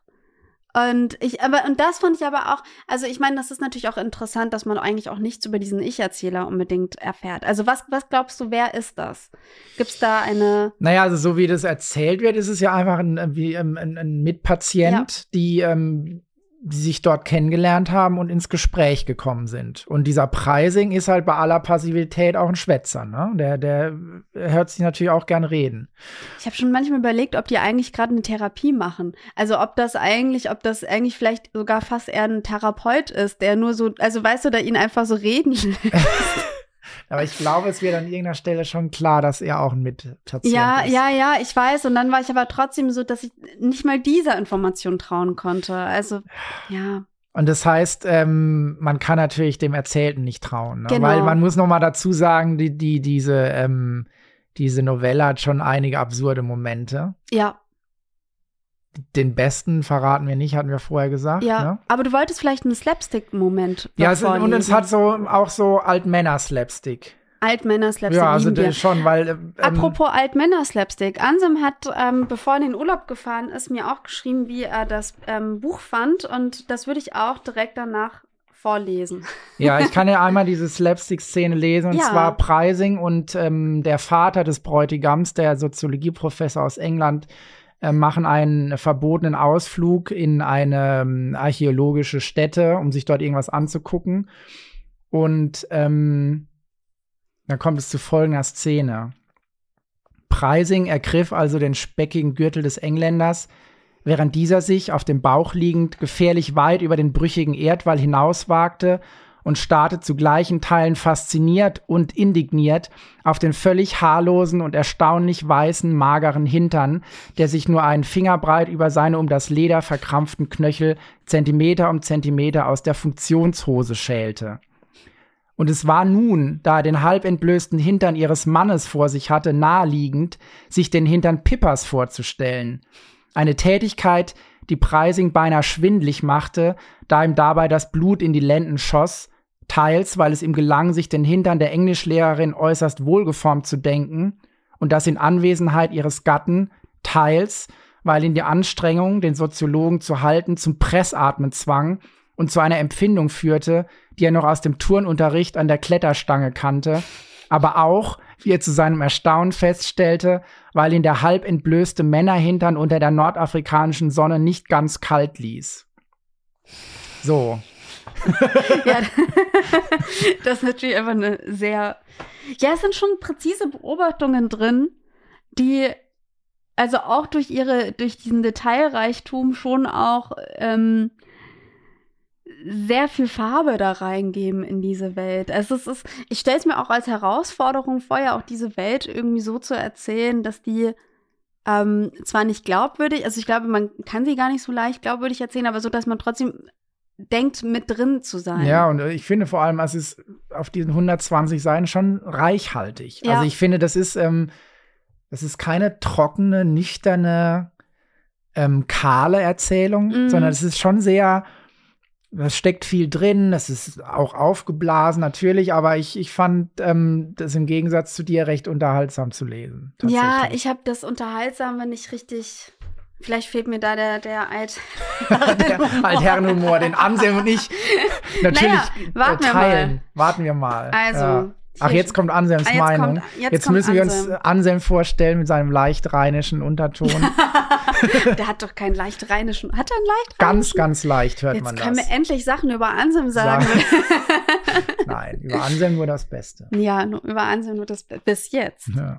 Und ich, aber, und das fand ich aber auch, also ich meine, das ist natürlich auch interessant, dass man eigentlich auch nichts über diesen Ich-Erzähler unbedingt erfährt. Also was, was glaubst du, wer ist das? Gibt es da eine, Naja, also so wie das erzählt wird, ist es ja einfach ein, wie, ähm, ein, ein Mitpatient, die, ähm, die sich dort kennengelernt haben und ins Gespräch gekommen sind. Und dieser Preising ist halt bei aller Passivität auch ein Schwätzer, ne? Der, der hört sich natürlich auch gern reden. ich habe schon manchmal überlegt, ob die eigentlich gerade eine Therapie machen. Also ob das eigentlich, ob das eigentlich vielleicht sogar fast eher ein Therapeut ist, der nur so, also weißt du, da ihn einfach so reden lässt. Aber ich glaube, es wird an irgendeiner Stelle schon klar, dass er auch ein Mitpatient Ja, ist. ja, ja, ich weiß. Und dann war ich aber trotzdem so, dass ich nicht mal dieser Information trauen konnte. Also, ja. Und das heißt, ähm, man kann natürlich dem Erzählten nicht trauen. Ne? Genau. Weil man muss noch mal dazu sagen, die, die, diese, ähm, diese Novelle hat schon einige absurde Momente. Ja, Den besten verraten wir nicht, hatten wir vorher gesagt. ja. Ne? Aber du wolltest vielleicht einen Slapstick-Moment. Ja, es, und es hat so auch so Altmänner-Slapstick. Altmänner-Slapstick. Ja, also wir. schon, weil. Ähm, Apropos Altmänner-Slapstick. Ansem hat, ähm, bevor er in den Urlaub gefahren ist, mir auch geschrieben, wie er das ähm, Buch fand. Und das würde ich auch direkt danach vorlesen. Ja, ich kann ja einmal diese Slapstick-Szene lesen, und Ja. zwar Preising und ähm, der Vater des Bräutigams, der Soziologieprofessor aus England, äh, machen einen verbotenen Ausflug in eine ähm, archäologische Stätte, um sich dort irgendwas anzugucken. Und ähm, dann kommt es zu folgender Szene. Preising ergriff also den speckigen Gürtel des Engländers, während dieser sich auf dem Bauch liegend gefährlich weit über den brüchigen Erdwall hinauswagte und starrte zu gleichen Teilen fasziniert und indigniert auf den völlig haarlosen und erstaunlich weißen, mageren Hintern, der sich nur einen Fingerbreit über seine um das Leder verkrampften Knöchel Zentimeter um Zentimeter aus der Funktionshose schälte. Und es war nun, da er den halb entblößten Hintern ihres Mannes vor sich hatte, naheliegend, sich den Hintern Pippers vorzustellen. Eine Tätigkeit, die Preising beinahe schwindlig machte, da ihm dabei das Blut in die Lenden schoss, teils, weil es ihm gelang, sich den Hintern der Englischlehrerin äußerst wohlgeformt zu denken, und das in Anwesenheit ihres Gatten, teils, weil ihn die Anstrengung, den Soziologen zu halten, zum Pressatmen zwang und zu einer Empfindung führte, die er noch aus dem Turnunterricht an der Kletterstange kannte, aber auch, wie er zu seinem Erstaunen feststellte, weil ihn der halb entblößte Männerhintern unter der nordafrikanischen Sonne nicht ganz kalt ließ. So, ja, das ist natürlich einfach eine sehr. Ja, es sind schon präzise Beobachtungen drin, die also auch durch ihre, durch diesen Detailreichtum schon auch ähm, sehr viel Farbe da reingeben in diese Welt. Also es ist, ich stelle es mir auch als Herausforderung vor, ja auch diese Welt irgendwie so zu erzählen, dass die ähm, zwar nicht glaubwürdig, also ich glaube, man kann sie gar nicht so leicht glaubwürdig erzählen, aber so, dass man trotzdem denkt, mit drin zu sein. Ja, und ich finde vor allem, es ist auf diesen 120 Seiten schon reichhaltig. Ja. Also ich finde, das ist, ähm, das ist keine trockene, nüchterne, ähm, kahle Erzählung, Mhm. sondern es ist schon sehr, es steckt viel drin, es ist auch aufgeblasen natürlich, aber ich, ich fand ähm, das im Gegensatz zu dir recht unterhaltsam zu lesen. Ja, ich habe das Unterhaltsame nicht richtig. Vielleicht fehlt mir da der, der Alt. der Altherrenhumor, den Anselm und ich natürlich Naja, warten äh, wir teilen. Warten wir mal. Also, Ja. Ach, jetzt kommt Anselms Ah, jetzt Meinung. kommt- jetzt jetzt kommt müssen wir uns Anselm. Anselm vorstellen mit seinem leicht rheinischen Unterton. der hat doch keinen leicht rheinischen. Hat er einen leicht ganz, rheinischen? ganz leicht hört Jetzt man können das. wir endlich Sachen über Ansem sagen. Nein, über Anselm nur das Beste. ja, nur über Ansem nur das bis jetzt. Ja.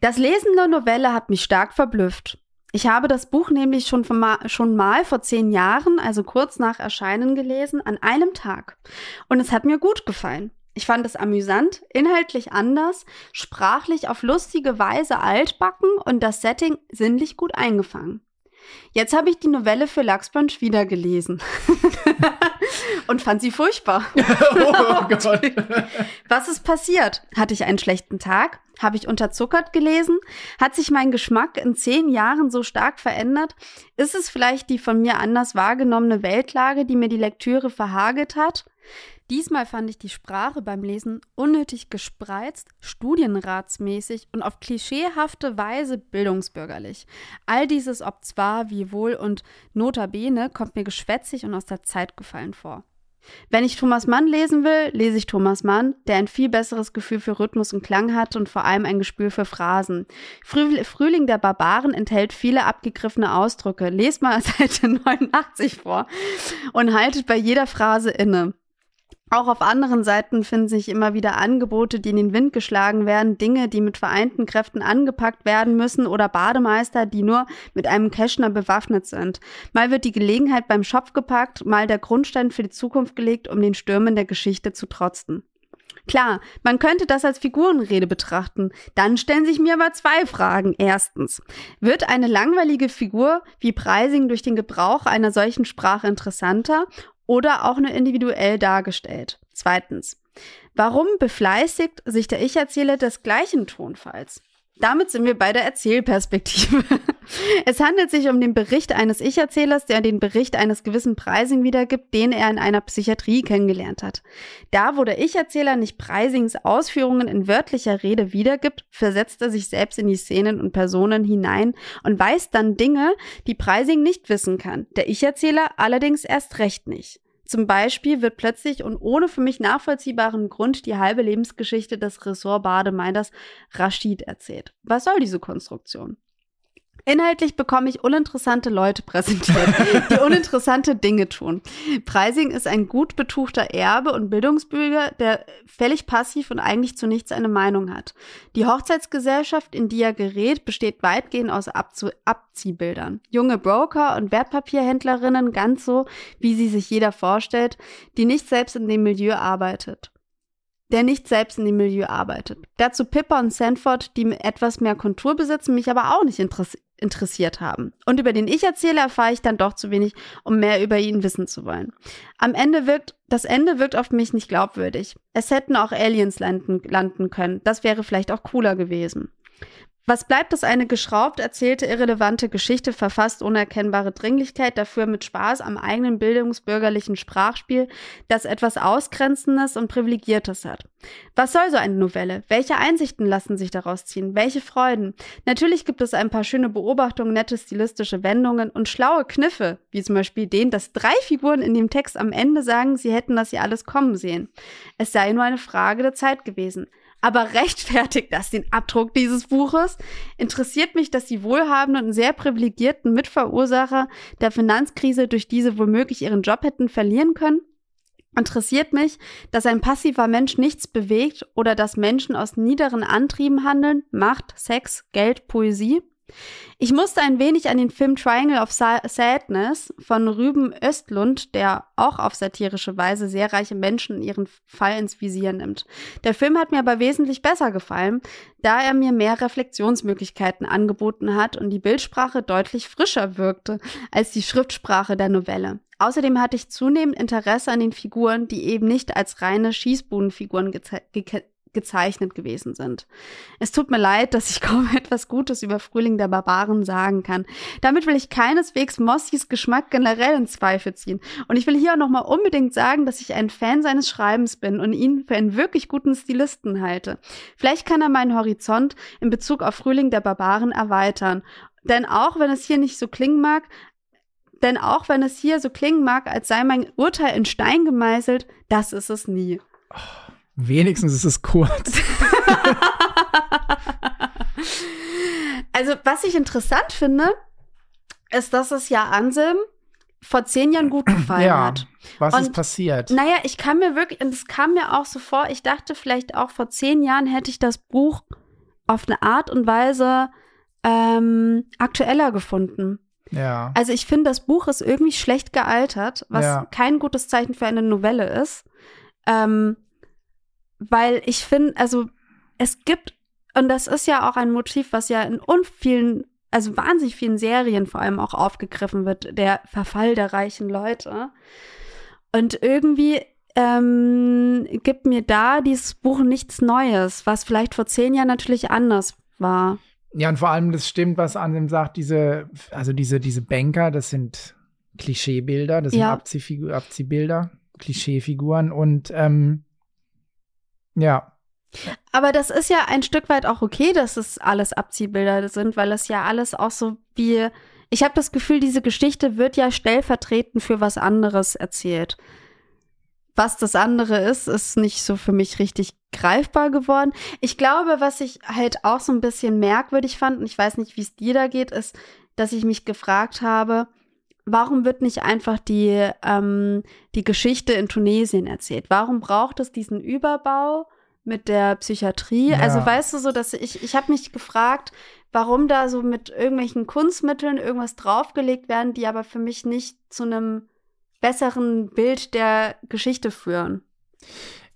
Das Lesen der Novelle hat mich stark verblüfft. Ich habe das Buch nämlich schon, ma schon mal vor zehn Jahren, also kurz nach Erscheinen gelesen, an einem Tag. Und es hat mir gut gefallen. Ich fand es amüsant, inhaltlich anders, sprachlich auf lustige Weise altbacken und das Setting sinnlich gut eingefangen. Jetzt habe ich die Novelle für Lachsbrunch wieder gelesen und fand sie furchtbar. oh Gott. Was ist passiert? Hatte ich einen schlechten Tag? Habe ich unterzuckert gelesen? Hat sich mein Geschmack in zehn Jahren so stark verändert? Ist es vielleicht die von mir anders wahrgenommene Weltlage, die mir die Lektüre verhagelt hat? Diesmal fand ich die Sprache beim Lesen unnötig gespreizt, studienratsmäßig und auf klischeehafte Weise bildungsbürgerlich. All dieses ob zwar, wie wohl und notabene kommt mir geschwätzig und aus der Zeit gefallen vor. Wenn ich Thomas Mann lesen will, lese ich Thomas Mann, der ein viel besseres Gefühl für Rhythmus und Klang hat und vor allem ein Gespür für Phrasen. Früh Frühling der Barbaren enthält viele abgegriffene Ausdrücke. Lest mal Seite 89 vor und haltet bei jeder Phrase inne. Auch auf anderen Seiten finden sich immer wieder Angebote, die in den Wind geschlagen werden, Dinge, die mit vereinten Kräften angepackt werden müssen oder Bademeister, die nur mit einem Keschner bewaffnet sind. Mal wird die Gelegenheit beim Schopf gepackt, mal der Grundstein für die Zukunft gelegt, um den Stürmen der Geschichte zu trotzen. Klar, man könnte das als Figurenrede betrachten. Dann stellen sich mir aber zwei Fragen. Erstens, wird eine langweilige Figur wie Preising durch den Gebrauch einer solchen Sprache interessanter? Oder auch nur individuell dargestellt. Zweitens, warum befleißigt sich der Ich-Erzähler des gleichen Tonfalls? Damit sind wir bei der Erzählperspektive. Es handelt sich um den Bericht eines Ich-Erzählers, der den Bericht eines gewissen Preising wiedergibt, den er in einer Psychiatrie kennengelernt hat. Da, wo der Ich-Erzähler nicht Preisings Ausführungen in wörtlicher Rede wiedergibt, versetzt er sich selbst in die Szenen und Personen hinein und weiß dann Dinge, die Preising nicht wissen kann. Der Ich-Erzähler allerdings erst recht nicht. Zum Beispiel wird plötzlich und ohne für mich nachvollziehbaren Grund die halbe Lebensgeschichte des Ressort-Bademeinders Rashid erzählt. Was soll diese Konstruktion? Inhaltlich bekomme ich uninteressante Leute präsentiert, die uninteressante Dinge tun. Preising ist ein gut betuchter Erbe und Bildungsbürger, der völlig passiv und eigentlich zu nichts eine Meinung hat. Die Hochzeitsgesellschaft, in die er gerät, besteht weitgehend aus Abzu Abziehbildern. Junge Broker und Wertpapierhändlerinnen, ganz so, wie sie sich jeder vorstellt, die nicht selbst in dem Milieu arbeitet der nicht selbst in dem Milieu arbeitet. Dazu Pippa und Sanford, die etwas mehr Kontur besitzen, mich aber auch nicht interessieren interessiert haben. Und über den Ich-Erzähler erfahre ich dann doch zu wenig, um mehr über ihn wissen zu wollen. Am Ende wirkt, das Ende wirkt auf mich nicht glaubwürdig. Es hätten auch Aliens landen, landen können. Das wäre vielleicht auch cooler gewesen. Was bleibt, ist eine geschraubt erzählte, irrelevante Geschichte, verfasst ohne erkennbare Dringlichkeit, dafür mit Spaß am eigenen bildungsbürgerlichen Sprachspiel, das etwas Ausgrenzendes und Privilegiertes hat. Was soll so eine Novelle? Welche Einsichten lassen sich daraus ziehen? Welche Freuden? Natürlich gibt es ein paar schöne Beobachtungen, nette stilistische Wendungen und schlaue Kniffe, wie zum Beispiel den, dass drei Figuren in dem Text am Ende sagen, sie hätten das ja alles kommen sehen. Es sei nur eine Frage der Zeit gewesen. Aber rechtfertigt das den Abdruck dieses Buches? Interessiert mich, dass die wohlhabenden und sehr privilegierten Mitverursacher der Finanzkrise durch diese womöglich ihren Job hätten verlieren können? Interessiert mich, dass ein passiver Mensch nichts bewegt oder dass Menschen aus niederen Antrieben handeln, Macht, Sex, Geld, Poesie? Ich musste ein wenig an den Film Triangle of Sadness von Rüben Östlund, der auch auf satirische Weise sehr reiche Menschen in ihren Fall ins Visier nimmt. Der Film hat mir aber wesentlich besser gefallen, da er mir mehr Reflexionsmöglichkeiten angeboten hat und die Bildsprache deutlich frischer wirkte als die Schriftsprache der Novelle. Außerdem hatte ich zunehmend Interesse an den Figuren, die eben nicht als reine Schießbudenfiguren gezeichnet gewesen sind. Es tut mir leid, dass ich kaum etwas Gutes über Frühling der Barbaren sagen kann. Damit will ich keineswegs Mossys Geschmack generell in Zweifel ziehen. Und ich will hier auch nochmal unbedingt sagen, dass ich ein Fan seines Schreibens bin und ihn für einen wirklich guten Stilisten halte. Vielleicht kann er meinen Horizont in Bezug auf Frühling der Barbaren erweitern. Denn auch wenn es hier nicht so klingen mag, denn auch wenn es hier so klingen mag, als sei mein Urteil in Stein gemeißelt, das ist es nie. Oh. Wenigstens ist es kurz. also, was ich interessant finde, ist, dass es ja Anselm vor zehn Jahren gut gefallen ja, hat. Was und, ist passiert? Naja, ich kann mir wirklich, und es kam mir auch so vor, ich dachte vielleicht auch vor zehn Jahren hätte ich das Buch auf eine Art und Weise ähm, aktueller gefunden. Ja. Also ich finde, das Buch ist irgendwie schlecht gealtert, was ja. kein gutes Zeichen für eine Novelle ist. Ähm, weil ich finde, also es gibt, und das ist ja auch ein Motiv, was ja in vielen, also wahnsinnig vielen Serien vor allem auch aufgegriffen wird, der Verfall der reichen Leute. Und irgendwie ähm, gibt mir da dieses Buch nichts Neues, was vielleicht vor zehn Jahren natürlich anders war. Ja, und vor allem, das stimmt, was Ansem sagt, diese, also diese, diese Banker, das sind Klischeebilder, das sind ja. Abziehfigur, Abziehbilder, Klischeefiguren und ähm, ja. Aber das ist ja ein Stück weit auch okay, dass es alles Abziehbilder sind, weil es ja alles auch so wie. Ich habe das Gefühl, diese Geschichte wird ja stellvertretend für was anderes erzählt. Was das andere ist, ist nicht so für mich richtig greifbar geworden. Ich glaube, was ich halt auch so ein bisschen merkwürdig fand, und ich weiß nicht, wie es dir da geht, ist, dass ich mich gefragt habe, warum wird nicht einfach die, ähm, die Geschichte in Tunesien erzählt? Warum braucht es diesen Überbau mit der Psychiatrie? Ja. Also weißt du so, dass ich, ich habe mich gefragt, warum da so mit irgendwelchen Kunstmitteln irgendwas draufgelegt werden, die aber für mich nicht zu einem besseren Bild der Geschichte führen.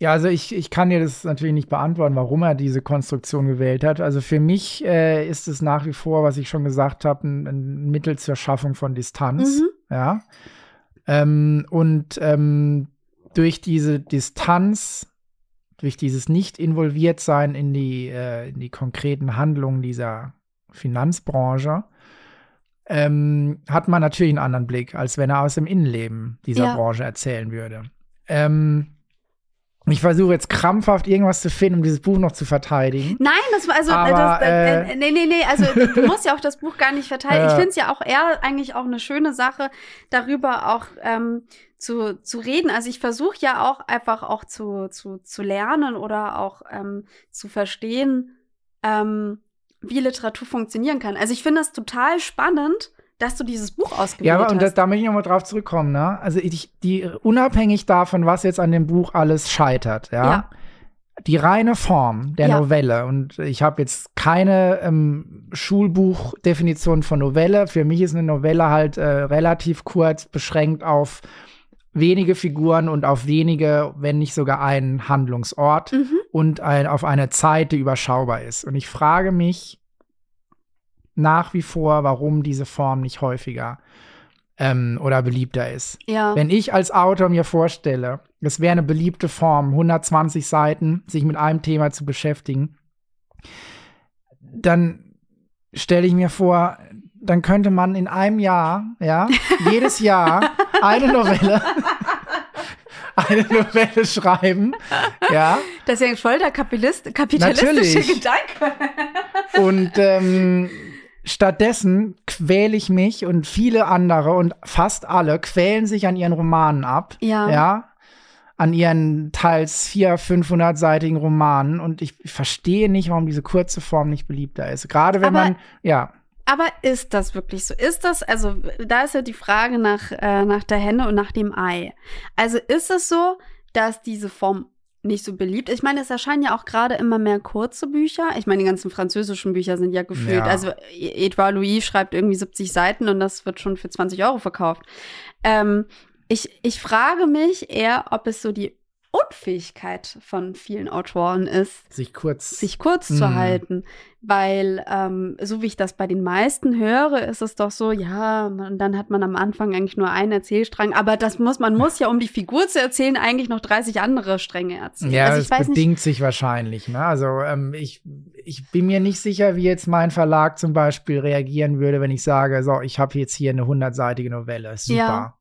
Ja, also ich, ich kann dir das natürlich nicht beantworten, warum er diese Konstruktion gewählt hat. Also für mich äh, ist es nach wie vor, was ich schon gesagt habe, ein, ein, Mittel zur Schaffung von Distanz. Mhm. Ja. Ähm, und ähm, durch diese Distanz, durch dieses nicht involviert sein in die, äh, in die konkreten Handlungen dieser Finanzbranche, ähm, hat man natürlich einen anderen Blick, als wenn er aus dem Innenleben dieser Ja. Branche erzählen würde. Ähm, ich versuche jetzt krampfhaft irgendwas zu finden, um dieses Buch noch zu verteidigen. Nein, das war also Aber, das, äh, äh, nee, nee, nee, also du musst ja auch das Buch gar nicht verteidigen. Ich Ja. finde es ja auch eher eigentlich auch eine schöne Sache, darüber auch ähm, zu, zu reden. Also ich versuche ja auch einfach auch zu, zu, zu lernen oder auch ähm, zu verstehen, ähm, wie Literatur funktionieren kann. Also ich finde das total spannend, dass du dieses Buch ausgewählt Ja, aber und das, hast. da möchte ich nochmal drauf zurückkommen, ne? Also ich, die, unabhängig davon, was jetzt an dem Buch alles scheitert, ja. Ja. Die reine Form der Ja. Novelle, und ich habe jetzt keine ähm, Schulbuchdefinition von Novelle. Für mich ist eine Novelle halt äh, relativ kurz beschränkt auf wenige Figuren und auf wenige, wenn nicht sogar einen Handlungsort Mhm. und ein, auf eine Zeit, die überschaubar ist. Und ich frage mich nach wie vor, warum diese Form nicht häufiger ähm, oder beliebter ist. Ja. Wenn ich als Autor mir vorstelle, es wäre eine beliebte Form, 120 Seiten, sich mit einem Thema zu beschäftigen, dann stelle ich mir vor, dann könnte man in einem Jahr, ja, jedes Jahr eine Novelle, eine Novelle schreiben, ja, Das ist ja voll der Kapitalist, kapitalistische Natürlich. Gedanke. Und ähm, stattdessen quäle ich mich und viele andere und fast alle quälen sich an ihren Romanen ab. Ja. Ja. An ihren teils 400, 500-seitigen Romanen. Und ich verstehe nicht, warum diese kurze Form nicht beliebter ist. Gerade wenn Aber- man, ja, Aber ist das wirklich so? Ist das, also da ist ja die Frage nach, äh, nach der Henne und nach dem Ei. Also ist es so, dass diese Form nicht so beliebt? Ich meine, es erscheinen ja auch gerade immer mehr kurze Bücher. Ich meine, die ganzen französischen Bücher sind ja gefühlt, Ja. also Edouard Louis schreibt irgendwie 70 Seiten und das wird schon für 20 Euro verkauft. Ähm, ich, ich frage mich eher, ob es so die Unfähigkeit von vielen Autoren ist, sich kurz. sich kurz zu Mhm. halten. Weil, ähm, so wie ich das bei den meisten höre, ist es doch so, ja, man, dann hat man am Anfang eigentlich nur einen Erzählstrang, aber das muss, man muss ja, um die Figur zu erzählen, eigentlich noch 30 andere Stränge erzählen. Ja, also das weiß nicht. bedingt sich wahrscheinlich. Ne? Also ähm, ich, ich bin mir nicht sicher, wie jetzt mein Verlag zum Beispiel reagieren würde, wenn ich sage, so, ich habe jetzt hier eine hundertseitige Novelle. Super. Ja.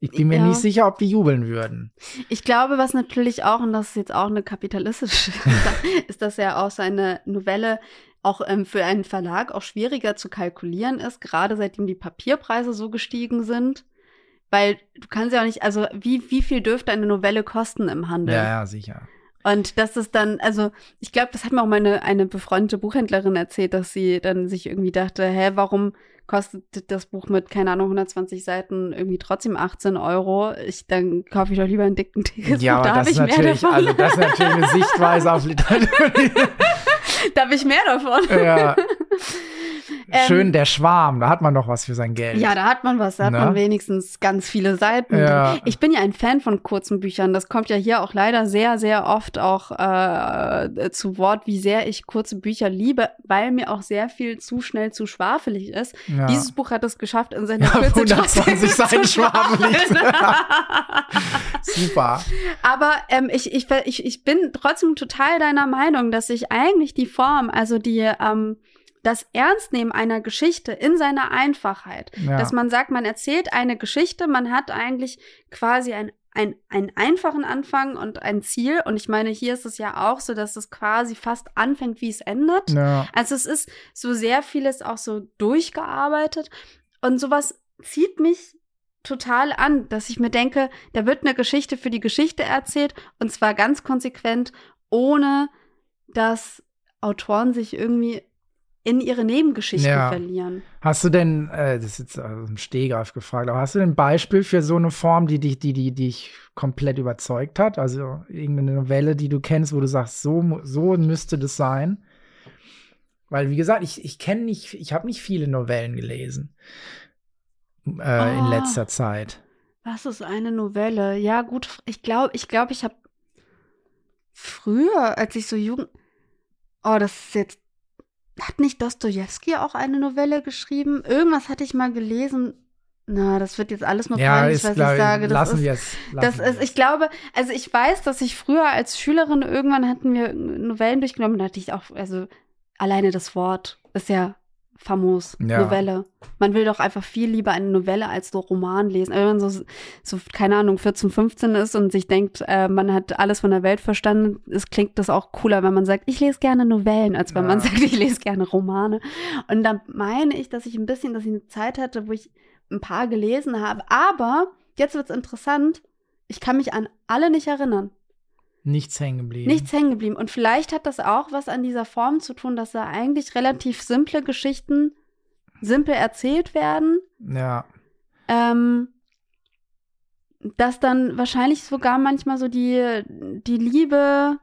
Ich bin mir Ja. nicht sicher, ob die jubeln würden. Ich glaube, was natürlich auch, und das ist jetzt auch eine kapitalistische Sache, ist, dass ja auch seine Novelle auch ähm, für einen Verlag auch schwieriger zu kalkulieren ist, gerade seitdem die Papierpreise so gestiegen sind. Weil du kannst ja auch nicht, also wie, wie viel dürfte eine Novelle kosten im Handel? Ja, ja, sicher. Und das ist dann, also ich glaube, das hat mir auch meine eine befreundete Buchhändlerin erzählt, dass sie dann sich irgendwie dachte, hä, warum kostet das Buch mit, keine Ahnung, 120 Seiten irgendwie trotzdem 18 Euro? Ich, dann kaufe ich doch lieber ein dicken dickes Ja, Buch, da aber habe ich mehr davon. also das ist natürlich eine Sichtweise auf Literatur. da habe ich mehr davon. ja. Ähm, Schön der Schwarm, da hat man doch was für sein Geld. Ja, da hat man was, da hat Ne? man wenigstens ganz viele Seiten. Ja. Ich bin ja ein Fan von kurzen Büchern. Das kommt ja hier auch leider sehr, sehr oft auch äh, zu Wort, wie sehr ich kurze Bücher liebe, weil mir auch sehr viel zu schnell zu schwafelig ist. Ja. Dieses Buch hat es geschafft, in seiner Ja, Kürze 120 trotzdem Seiten schwafelig. Super. Aber ähm, ich, ich, ich, ich bin trotzdem total deiner Meinung, dass ich eigentlich die Form, also die, ähm, das Ernstnehmen einer Geschichte in seiner Einfachheit, Ja. dass man sagt, man erzählt eine Geschichte, man hat eigentlich quasi ein, ein, einen einfachen Anfang und ein Ziel. Und ich meine, hier ist es ja auch so, dass es quasi fast anfängt, wie es endet. ja. Also es ist so sehr vieles auch so durchgearbeitet. Und sowas zieht mich total an, dass ich mir denke, da wird eine Geschichte für die Geschichte erzählt und zwar ganz konsequent, ohne dass Autoren sich irgendwie in ihre Nebengeschichten Ja. verlieren. Hast du denn, äh, das ist jetzt also ein Stehgreif gefragt, aber hast du denn ein Beispiel für so eine Form, die dich, die, die, die dich komplett überzeugt hat? Also irgendeine Novelle, die du kennst, wo du sagst, so, so müsste das sein? Weil, wie gesagt, ich, ich kenne nicht, ich habe nicht viele Novellen gelesen äh, in Oh. letzter Zeit. Was ist eine Novelle? Ja, gut, ich glaube, ich glaube, ich habe früher, als ich so jugend. Oh, das ist jetzt. Hat nicht Dostoevsky auch eine Novelle geschrieben? Irgendwas hatte ich mal gelesen. Na, das wird jetzt alles nur Ja, peinlich, was glaub, ich sage. Das lassen ist, das lassen wir ist, ich glaube, also ich weiß, dass ich früher als Schülerin irgendwann hatten wir Novellen durchgenommen, da hatte ich auch, also alleine das Wort ist ja famos, Ja. Novelle. Man will doch einfach viel lieber eine Novelle als so Roman lesen. Also Wenn man so, so, keine Ahnung, 14, 15 ist und sich denkt, äh, man hat alles von der Welt verstanden, es klingt das auch cooler, wenn man sagt, ich lese gerne Novellen, als wenn Ja. man sagt, ich lese gerne Romane. Und da meine ich, dass ich ein bisschen, dass ich eine Zeit hatte, wo ich ein paar gelesen habe. Aber jetzt wird's interessant. Ich kann mich an alle nicht erinnern. Nichts hängen geblieben. Nichts hängen geblieben. Und vielleicht hat das auch was an dieser Form zu tun, dass da eigentlich relativ simple Geschichten simpel erzählt werden. Ja. Ähm, dass dann wahrscheinlich sogar manchmal so die, die Liebe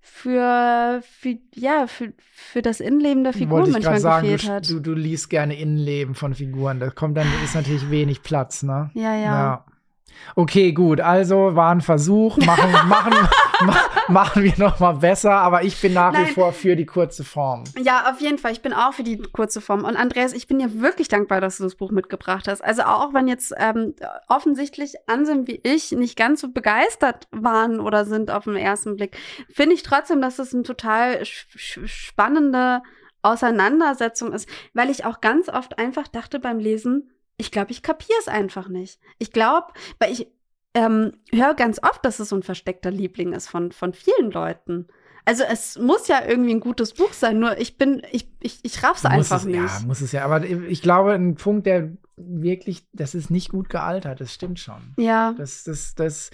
für, für, ja, für, für das Innenleben der Figuren Wollte ich manchmal sagen, gefehlt hat. du, du liest gerne Innenleben von Figuren. Da kommt dann ist natürlich wenig Platz, ne? ja, ja. Okay, gut. Also war ein Versuch. Machen, machen, ma, machen wir noch mal besser. Aber ich bin nach wie Nein. vor für die kurze Form. Ja, auf jeden Fall. Ich bin auch für die kurze Form. Und Andreas, ich bin dir wirklich dankbar, dass du das Buch mitgebracht hast. Also auch wenn jetzt ähm, offensichtlich Anselm wie ich nicht ganz so begeistert waren oder sind auf den ersten Blick, finde ich trotzdem, dass es eine total sch- sch- spannende Auseinandersetzung ist, weil ich auch ganz oft einfach dachte beim Lesen, ich glaube, ich kapiere es einfach nicht. Ich glaube, weil ich ähm, höre ganz oft, dass es so ein versteckter Liebling ist von, von vielen Leuten. Also es muss ja irgendwie ein gutes Buch sein, nur ich bin, ich, ich, ich raff's Muss einfach es, nicht. Ja, muss es ja. Aber ich glaube, ein Punkt, der wirklich, das ist nicht gut gealtert. Das stimmt schon. Ja. Das, das, das,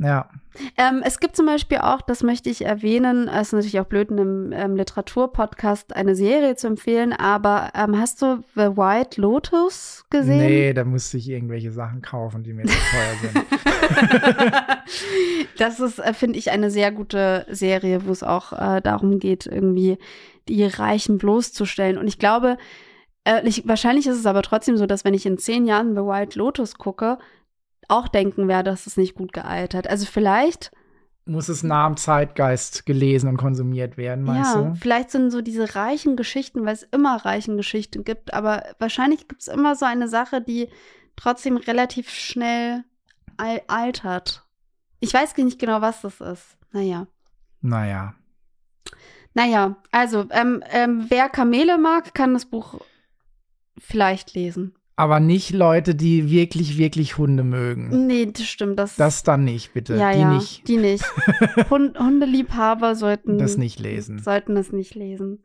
ja. Ähm, es gibt zum Beispiel auch, das möchte ich erwähnen, es ist natürlich auch blöd, in einem ähm, Literaturpodcast eine Serie zu empfehlen, aber ähm, hast du The White Lotus gesehen? Nee, da musste ich irgendwelche Sachen kaufen, die mir zu teuer sind. das ist, äh, finde ich, eine sehr gute Serie, wo es auch äh, darum geht, irgendwie die Reichen bloßzustellen. Und ich glaube, äh, ich, wahrscheinlich ist es aber trotzdem so, dass wenn ich in zehn Jahren The White Lotus gucke, auch denken werde, dass es nicht gut gealtert. Also vielleicht, Muss es nah am Zeitgeist gelesen und konsumiert werden, meinst ja, du? vielleicht sind so diese reichen Geschichten, weil es immer reichen Geschichten gibt, aber wahrscheinlich gibt es immer so eine Sache, die trotzdem relativ schnell al altert. Ich weiß nicht genau, was das ist. Naja. Naja. Naja, also, ähm, ähm, wer Kamele mag, kann das Buch vielleicht lesen. Aber nicht Leute, die wirklich, wirklich Hunde mögen. Nee, das stimmt. Das, Das dann nicht, bitte. ja, die ja, nicht. Die nicht. Hund Hundeliebhaber sollten Das nicht lesen. sollten das nicht lesen.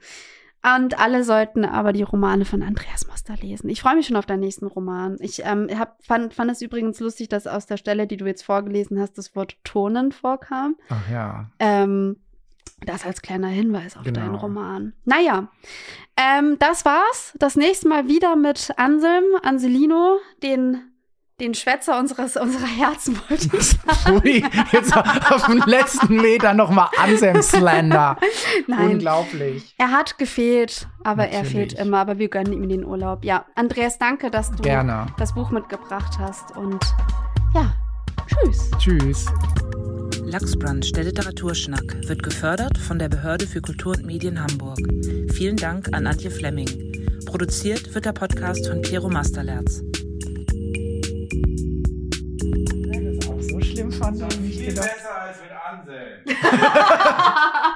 Und alle sollten aber die Romane von Andreas Moster lesen. Ich freue mich schon auf deinen nächsten Roman. Ich ähm, hab, fand, fand es übrigens lustig, dass aus der Stelle, die du jetzt vorgelesen hast, das Wort Turnen vorkam. Ach ja. Ähm, das als kleiner Hinweis auf Genau. deinen Roman. Naja, ähm, das war's. Das nächste Mal wieder mit Anselm, Anselino, den, den Schwätzer unseres, unserer Herzen. Ui, jetzt auf dem letzten Meter nochmal Anselm Slender. Nein, Unglaublich. er hat gefehlt, aber er Natürlich. fehlt immer. Aber wir gönnen ihm den Urlaub. Ja, Andreas, danke, dass du Gerne. das Buch mitgebracht hast. Und ja, tschüss. Tschüss. Lachsbrunch, der Literaturschnack, wird gefördert von der Behörde für Kultur und Medien Hamburg. Vielen Dank an Antje Flemming. Produziert wird der Podcast von Piero Masterlerz. Das ist auch so schlimm fand ich nicht gedacht. besser als mit Anselm.